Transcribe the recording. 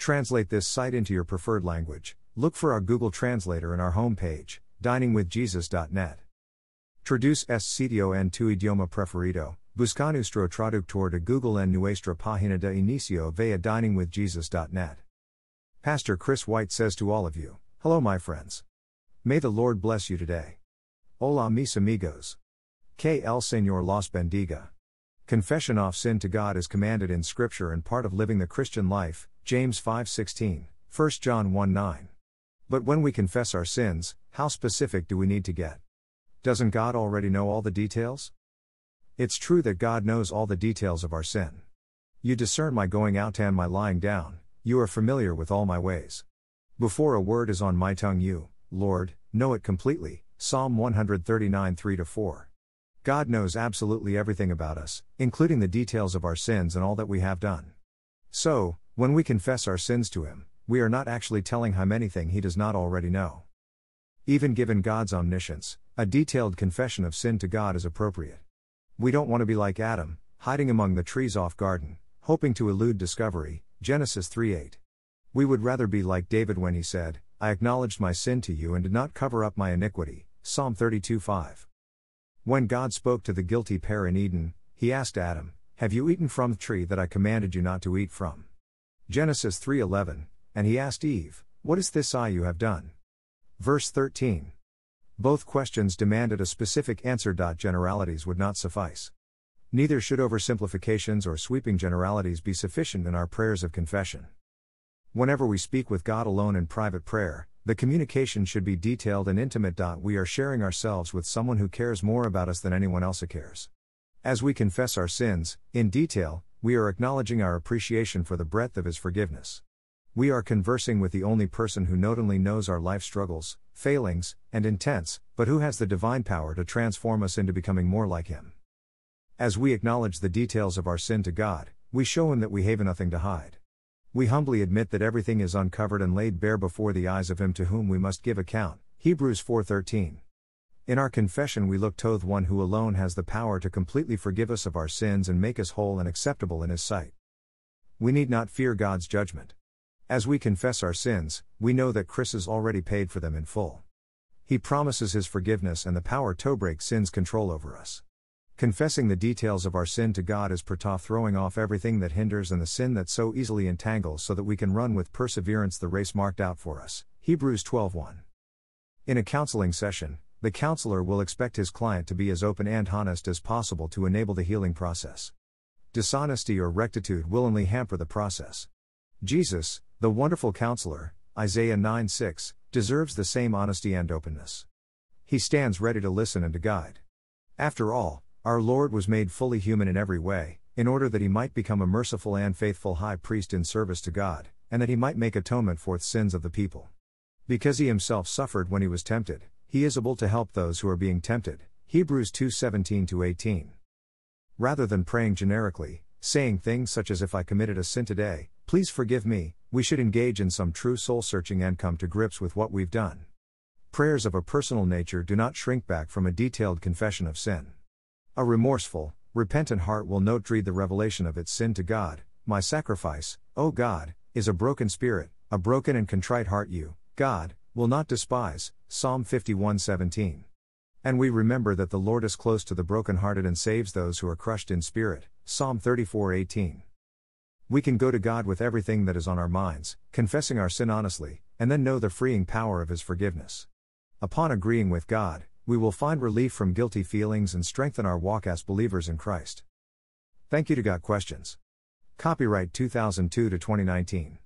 Translate this site into your preferred language. Look for our Google Translator in our homepage, diningwithjesus.net. Traduce este sitio en tu idioma preferido. Busca nuestro traductor de Google en nuestra página de inicio via diningwithjesus.net. Pastor Chris White says to all of you, Hello, my friends. May the Lord bless you today. Hola, mis amigos. Que el Señor los bendiga. Confession of sin to God is commanded in Scripture and part of living the Christian life, James 5:16, 1 John 1:9. But when we confess our sins, how specific do we need to get? Doesn't God already know all the details? It's true that God knows all the details of our sin. You discern my going out and my lying down, you are familiar with all my ways. Before a word is on my tongue, you, Lord, know it completely. Psalm 139 3 4. God knows absolutely everything about us, including the details of our sins and all that we have done. So, when we confess our sins to Him, we are not actually telling Him anything He does not already know. Even given God's omniscience, a detailed confession of sin to God is appropriate. We don't want to be like Adam, hiding among the trees off garden, hoping to elude discovery. Genesis 3 8. We would rather be like David when he said, I acknowledged my sin to you and did not cover up my iniquity. Psalm 32 5. When God spoke to the guilty pair in Eden, he asked Adam, Have you eaten from the tree that I commanded you not to eat from? Genesis 3:11, and he asked Eve, What is this I you have done? Verse 13. Both questions demanded a specific answer. Generalities would not suffice. Neither should oversimplifications or sweeping generalities be sufficient in our prayers of confession. Whenever we speak with God alone in private prayer, the communication should be detailed and intimate. We are sharing ourselves with someone who cares more about us than anyone else cares. As we confess our sins, in detail, we are acknowledging our appreciation for the breadth of His forgiveness. We are conversing with the only person who not only knows our life struggles, failings, and intents, but who has the divine power to transform us into becoming more like Him. As we acknowledge the details of our sin to God, we show Him that we have nothing to hide. We humbly admit that everything is uncovered and laid bare before the eyes of him to whom we must give account. Hebrews 4:13. In our confession we look to the one who alone has the power to completely forgive us of our sins and make us whole and acceptable in his sight. We need not fear God's judgment. As we confess our sins, we know that Christ has already paid for them in full. He promises his forgiveness and the power to break sin's control over us. Confessing the details of our sin to God is perta throwing off everything that hinders and the sin that so easily entangles so that we can run with perseverance the race marked out for us. Hebrews 12:1. In a counseling session, the counselor will expect his client to be as open and honest as possible to enable the healing process. Dishonesty or rectitude will only hamper the process. Jesus, the wonderful counselor, Isaiah 9:6, deserves the same honesty and openness. He stands ready to listen and to guide. After all, our Lord was made fully human in every way, in order that he might become a merciful and faithful high priest in service to God, and that he might make atonement for the sins of the people. Because he himself suffered when he was tempted, he is able to help those who are being tempted. Hebrews 2:17 18. Rather than praying generically, saying things such as if I committed a sin today, please forgive me, we should engage in some true soul searching and come to grips with what we've done. Prayers of a personal nature do not shrink back from a detailed confession of sin. A remorseful, repentant heart will note dread the revelation of its sin to God. My sacrifice, O God, is a broken spirit, a broken and contrite heart you, God, will not despise. Psalm 51:17. And we remember that the Lord is close to the brokenhearted and saves those who are crushed in spirit. Psalm 34:18. We can go to God with everything that is on our minds, confessing our sin honestly, and then know the freeing power of his forgiveness. Upon agreeing with God, we will find relief from guilty feelings and strengthen our walk as believers in Christ. Thank you to Got Questions. Copyright 2002 to 2019.